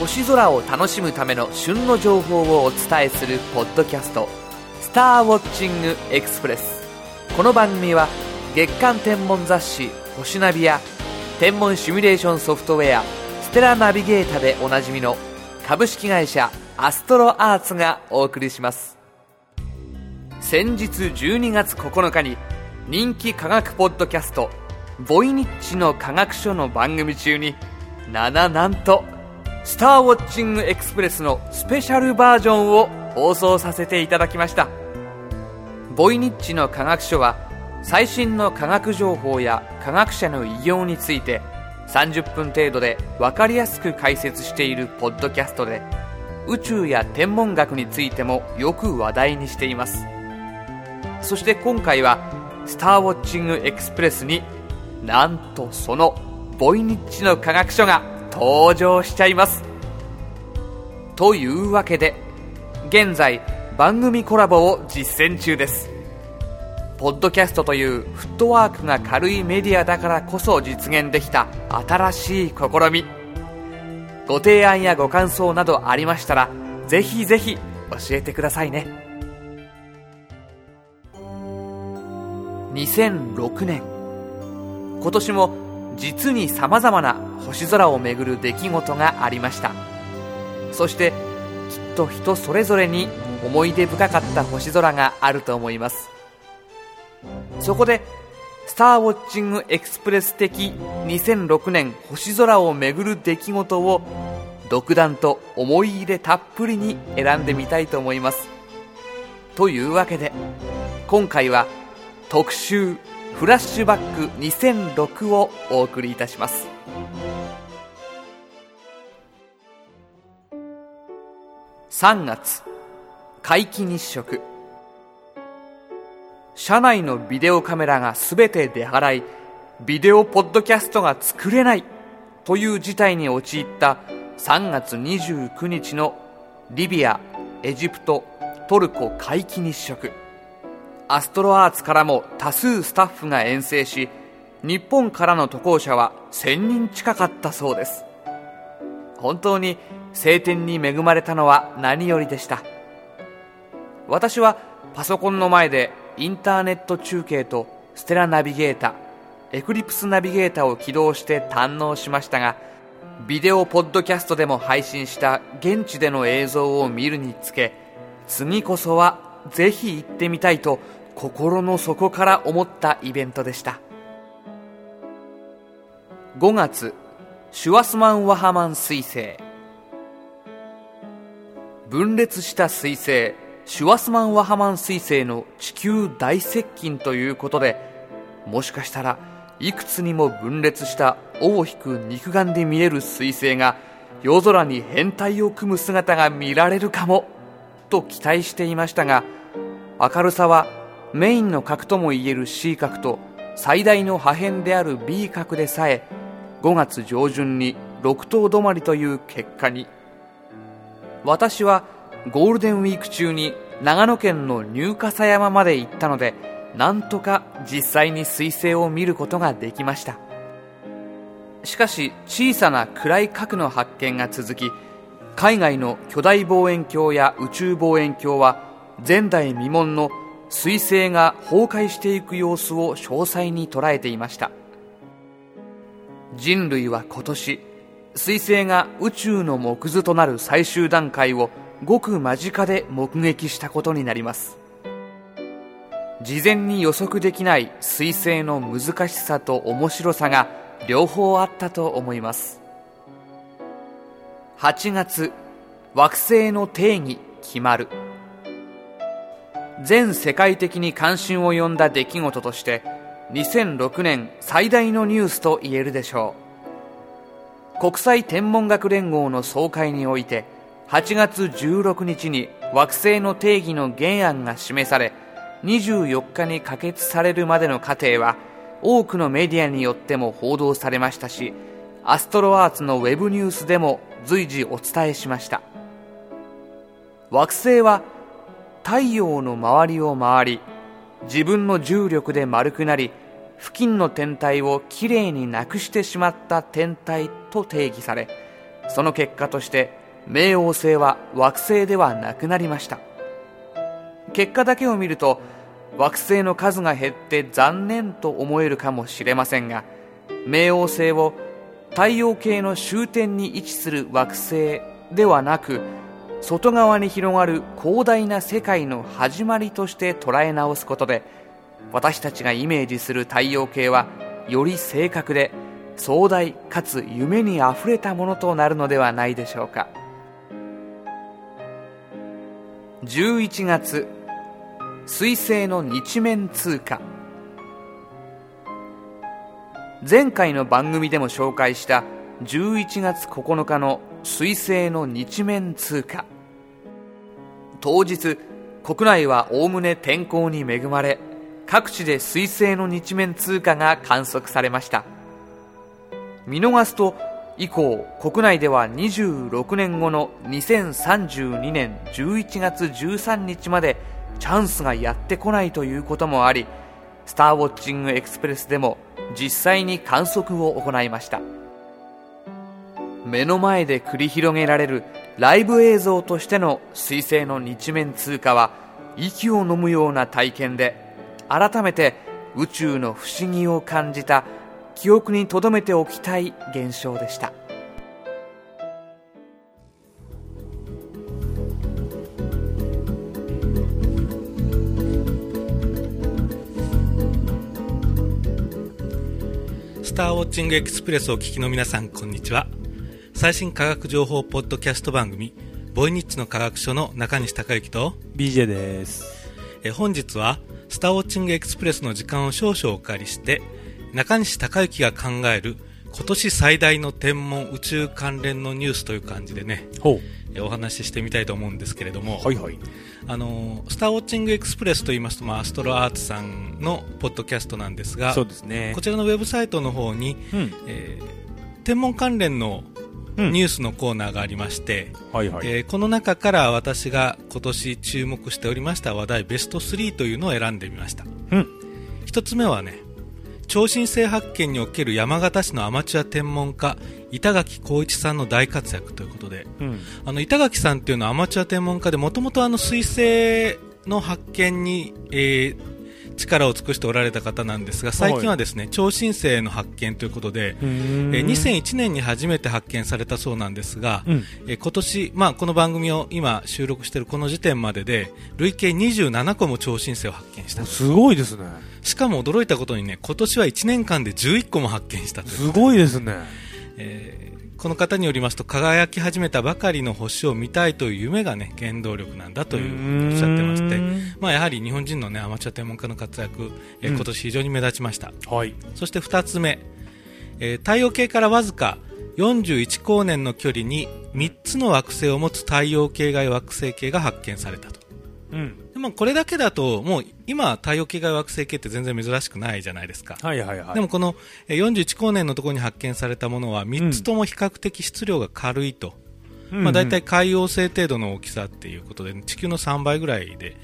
星空を楽しむための旬の情報をお伝えするポッドキャスト「スターウォッチングエクスプレス」この番組は月間天文雑誌「星ナビ」や天文シミュレーションソフトウェア「ステラナビゲータ」でおなじみの株式会社アストロアーツがお送りします。先日12月9日に人気科学ポッドキャスト「ボイニッチの科学書」の番組中になななんと「スターウォッチングエクスプレスのスペシャルバージョンを放送させていただきました。ボイニッチの科学書は最新の科学情報や科学者の偉業について30分程度で分かりやすく解説しているポッドキャストで宇宙や天文学についてもよく話題にしています。そして今回はスターウォッチングエクスプレスになんとそのボイニッチの科学書が登場しちゃいます。というわけで現在番組コラボを実践中です。ポッドキャストというフットワークが軽いメディアだからこそ実現できた新しい試み。ご提案やご感想などありましたらぜひぜひ教えてくださいね。2006年。今年も実にさまざまな星空をめぐる出来事がありました。そしてきっと人それぞれに思い出深かった星空があると思います。そこでスターウォッチングエクスプレス的2006年星空をめぐる出来事を独断と思い入れたっぷりに選んでみたいと思います。というわけで今回は特集フラッシュバック2006をお送りいたします。3月皆既日食。車内のビデオカメラが全て出払いビデオポッドキャストが作れないという事態に陥った3月29日のリビアエジプトトルコ皆既日食。アストロアーツからも多数スタッフが遠征し日本からの渡航者は1000人近かったそうです。本当に晴天に恵まれたのは何よりでした。私はパソコンの前でインターネット中継とステラナビゲータエクリプスナビゲータを起動して堪能しましたがビデオポッドキャストでも配信した現地での映像を見るにつけ次こそはぜひ行ってみたいと心の底から思ったイベントでした。5月シュワスマン・ワハマン彗星。分裂した彗星シュワスマン・ワハマン彗星の地球大接近ということでもしかしたらいくつにも分裂した尾を引く肉眼で見える彗星が夜空に変態を組む姿が見られるかもと期待していましたが明るさはメインの核ともいえる C 核と最大の破片である B 核でさえ5月上旬に6等止まりという結果に。私はゴールデンウィーク中に長野県の入笠山まで行ったのでなんとか実際に彗星を見ることができました。しかし小さな暗い核の発見が続き海外の巨大望遠鏡や宇宙望遠鏡は前代未聞の彗星が崩壊していく様子を詳細に捉えていました。人類は今年彗星が宇宙の木図となる最終段階をごく間近で目撃したことになります。事前に予測できない彗星の難しさと面白さが両方あったと思います。8月惑星の定義決まる。全世界的に関心を呼んだ出来事として2006年最大のニュースと言えるでしょう。国際天文学連合の総会において8月16日に惑星の定義の原案が示され24日に可決されるまでの過程は多くのメディアによっても報道されましたしアストロアーツのウェブニュースでも随時お伝えしました。惑星は太陽の周りを回り自分の重力で丸くなり付近の天体をきれいになくしてしまった天体と定義されその結果として冥王星は惑星ではなくなりました。結果だけを見ると惑星の数が減って残念と思えるかもしれませんが冥王星を太陽系の終点に位置する惑星ではなく外側に広がる広大な世界の始まりとして捉え直すことで私たちがイメージする太陽系はより正確で壮大かつ夢にあふれたものとなるのではないでしょうか。11月水星の日面通過。前回の番組でも紹介した11月9日の水星の日面通過。当日国内はおおむね天候に恵まれ各地で水星の日面通過が観測されました。見逃すと以降国内では26年後の2032年11月13日までチャンスがやってこないということもありスターウォッチングエクスプレスでも実際に観測を行いました。目の前で繰り広げられるライブ映像としての彗星の日面通過は息を飲むような体験で改めて宇宙の不思議を感じた記憶に留めておきたい現象でしたスターウォッチングエクスプレスをお聞きの皆さん、こんにちは。最新科学情報ポッドキャスト番組、ボイニッチの科学書の中西隆之と、BJ です。え本日は、スターウォッチングエクスプレスの時間を少々お借りして、中西隆之が考える今年最大の天文宇宙関連のニュースという感じでね、お話ししてみたいと思うんですけれども、う。はいはい。あのスターウォッチングエクスプレスと言いますと、まあ、アストロアーツさんのポッドキャストなんですがそうですねこ。ちらのウェブサイトの方に、うん。えー天文関連のうんニュースのコーナーがありまして、はいはい。えーこの中から私が今年注目しておりました話題ベスト3というのを選んでみましたうん。一つ目はね超新星発見における山形市のアマチュア天文家板垣光一さんの大活躍ということでうん。あの板垣さんっていうのはアマチュア天文家でもともと水星の発見に、えー力を尽くしておられた方なんですが最近はですね、超新星の発見ということで、えー2001年に初めて発見されたそうなんですが、うん。えー今年、まあ、この番組を今収録しているこの時点までで累計27個も超新星を発見したすごいですね。しかも驚いたことにね今年は1年間で11個も発見したすごいですね。えーこの方によりますと輝き始めたばかりの星を見たいという夢が、ね、原動力なんだというおっしゃってまして、まあ、やはり日本人の、ね、アマチュア天文家の活躍、えーうん。今年非常に目立ちました、はい。そして2つ目、えー太陽系からわずか41光年の距離に3つの惑星を持つ太陽系外惑星系が発見されたとうん。でもこれだけだともう今太陽系外惑星系って全然珍しくないじゃないですか、はいはいはい。でもこのえー41光年のところに発見されたものは3つとも比較的質量が軽いと、うん、まあ、大体海洋星程度の大きさっていうことで、地球の3倍ぐらいで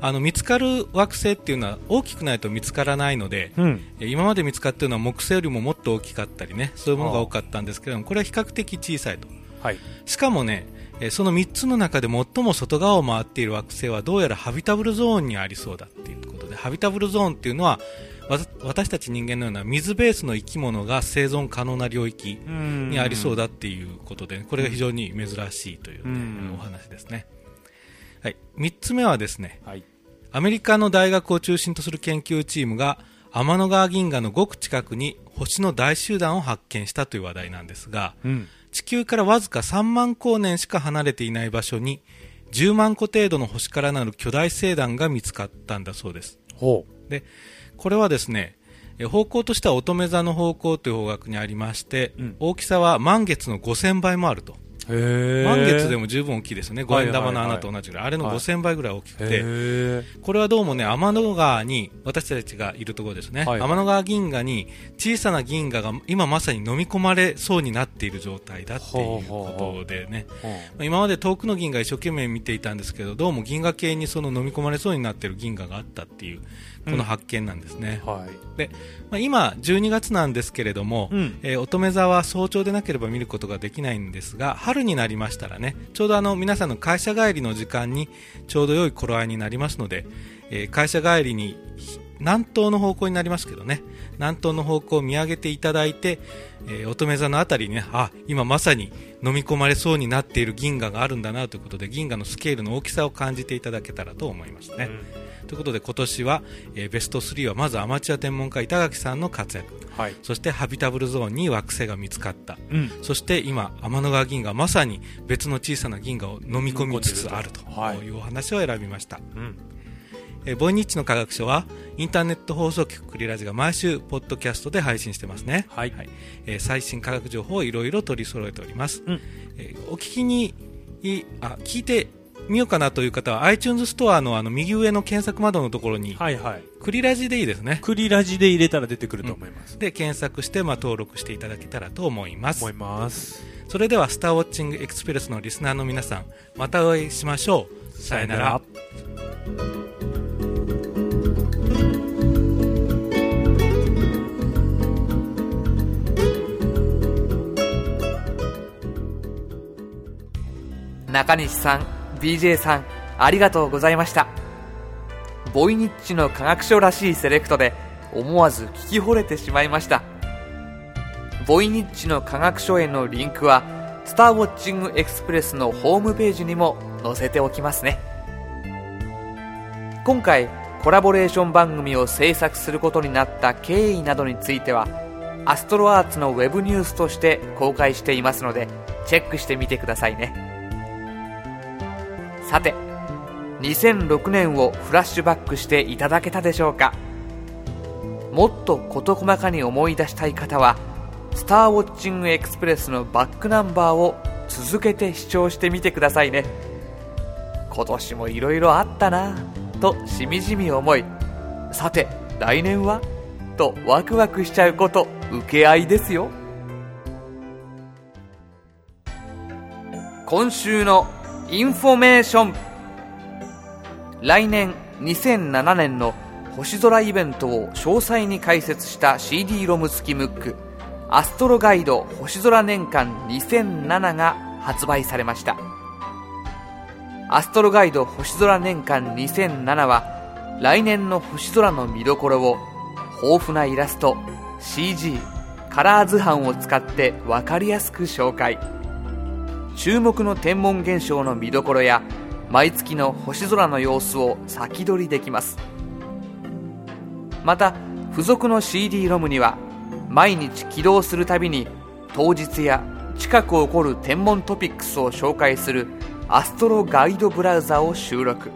あの見つかる惑星っていうのは大きくないと見つからないので、うん。えー今まで見つかっているのは木星よりももっと大きかったりねそういうものが多かったんですけれどもこれは比較的小さいとはい。しかもねえーその3つの中で最も外側を回っている惑星はどうやらハビタブルゾーンにありそうだっていうことでハビタブルゾーンっていうのは私たち人間のような水ベースの生き物が生存可能な領域ににありそうだっていうことで、これが非常に珍しいという、ねうんお話ですね、はい、3つ目はですねはい。アメリカの大学を中心とする研究チームが天の川銀河のごく近くに星の大集団を発見したという話題なんですがうん。地球からわずか3万光年しか離れていない場所に10万個程度の星からなる巨大星団が見つかったんだそうです。ほでこれはですねえ方向としては乙女座の方向という方角にありまして、うん。大きさは満月の5000倍もあると。満月でも十分大きいですよね、五はい円玉の穴と同じぐらい、あれのはい。5000倍ぐらい大きくて。これはどうもね、天の川に、私たちがいるところですね、はい。天の川銀河に小さな銀河が今まさに飲み込まれそうになっている状態だっていうことでね、今まで遠くの銀河一生懸命見ていたんですけど、どうも銀河系にその飲み込まれそうになっている銀河があったっていうこの発見なんですね。はい。で、まあ、今、12月なんですけれども、うんえー乙女座は早朝でなければ見ることができないんですが、春になりましたらね、ちょうどあの皆さんの会社帰りの時間にちょうど良い頃合いになりますので、えー会社帰りにひ南東の方向になりますけどね、南東の方向を見上げていただいて、えー乙女座のあたりにね、あ、今まさに飲み込まれそうになっている銀河があるんだなということで、銀河のスケールの大きさを感じていただけたらと思いますね。ということで今年は、えーベスト3はまずアマチュア天文家板垣さんの活躍。はい。そしてハビタブルゾーンに惑星が見つかった。うん。そして今天の川銀河まさに別の小さな銀河を飲み込みつつあると。はい。いうお話を選びました、うん。えーボイニッチの科学書はインターネット放送局クリラジが毎週ポッドキャストで配信してますね。はい。えー最新科学情報をいろいろ取り揃えております、うん。えーお聞きにいあ聞いてみようかなという方は iTunes ストアのあの右上の検索窓のところにはいはい。クリラジでいいですねクリラジで入れたら出てくると思います。で検索して、まあ、登録していただけたらと思います思います。それでは「スターウォッチングエクスプレス」のリスナーの皆さんまたお会いしましょうさよなら。中西さん BJ さんありがとうございました。ボイニッチの科学書らしいセレクトで思わず聞き惚れてしまいました。ボイニッチの科学書へのリンクはスターウォッチングエクスプレスのホームページにも載せておきますね。今回コラボレーション番組を制作することになった経緯などについてはアストロアーツのウェブニュースとして公開していますのでチェックしてみてくださいね。さて2006年をフラッシュバックしていただけたでしょうか？もっと事細かに思い出したい方はスターウォッチングエクスプレスのバックナンバーを続けて視聴してみてくださいね。今年もいろいろあったなとしみじみ思い。さて来年は？とワクワクしちゃうこと受け合いですよ。今週のインフォメーション。来年2007年の星空イベントを詳細に解説した CD ロム付きムックアストロガイド星空年間2007が発売されました。アストロガイド星空年間2007は来年の星空の見どころを豊富なイラスト CG カラー図版を使って分かりやすく紹介。注目の天文現象の見どころや毎月の星空の様子を先取りできます。また付属の CD ロムには毎日起動するたびに当日や近く起こる天文トピックスを紹介するアストロガイドブラウザを収録。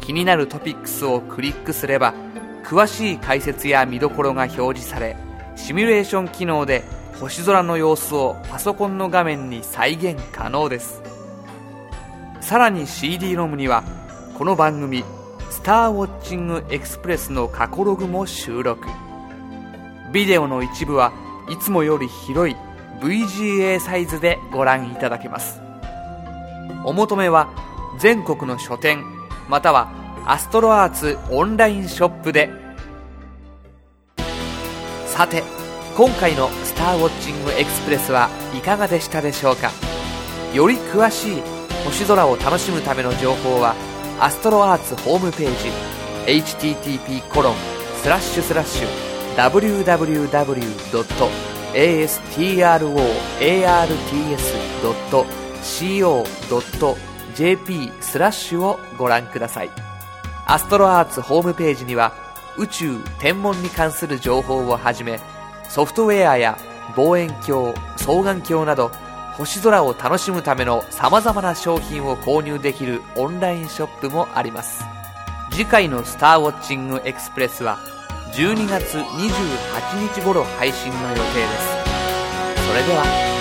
気になるトピックスをクリックすれば詳しい解説や見どころが表示されシミュレーション機能で星空の様子をパソコンの画面に再現可能です。さらに CD ロムにはこの番組「スターウォッチングエクスプレス」の過去ログも収録。ビデオの一部はいつもより広い VGA サイズでご覧いただけます。お求めは全国の書店またはアストロアーツオンラインショップで。さて今回の「スターウォッチングエクスプレス」はいかがでしたでしょうか？より詳しい星空を楽しむための情報はアストロアーツホームページ http コロンスラッシュスラッシュ www.astroarts.co.jp スラッシュをご覧くださいアストロアーツホームページには宇宙天文に関する情報をはじめソフトウェアや望遠鏡双眼鏡など星空を楽しむための様々な商品を購入できるオンラインショップもあります。次回の「スターウォッチングエクスプレス」は12月28日頃配信の予定です。それでは。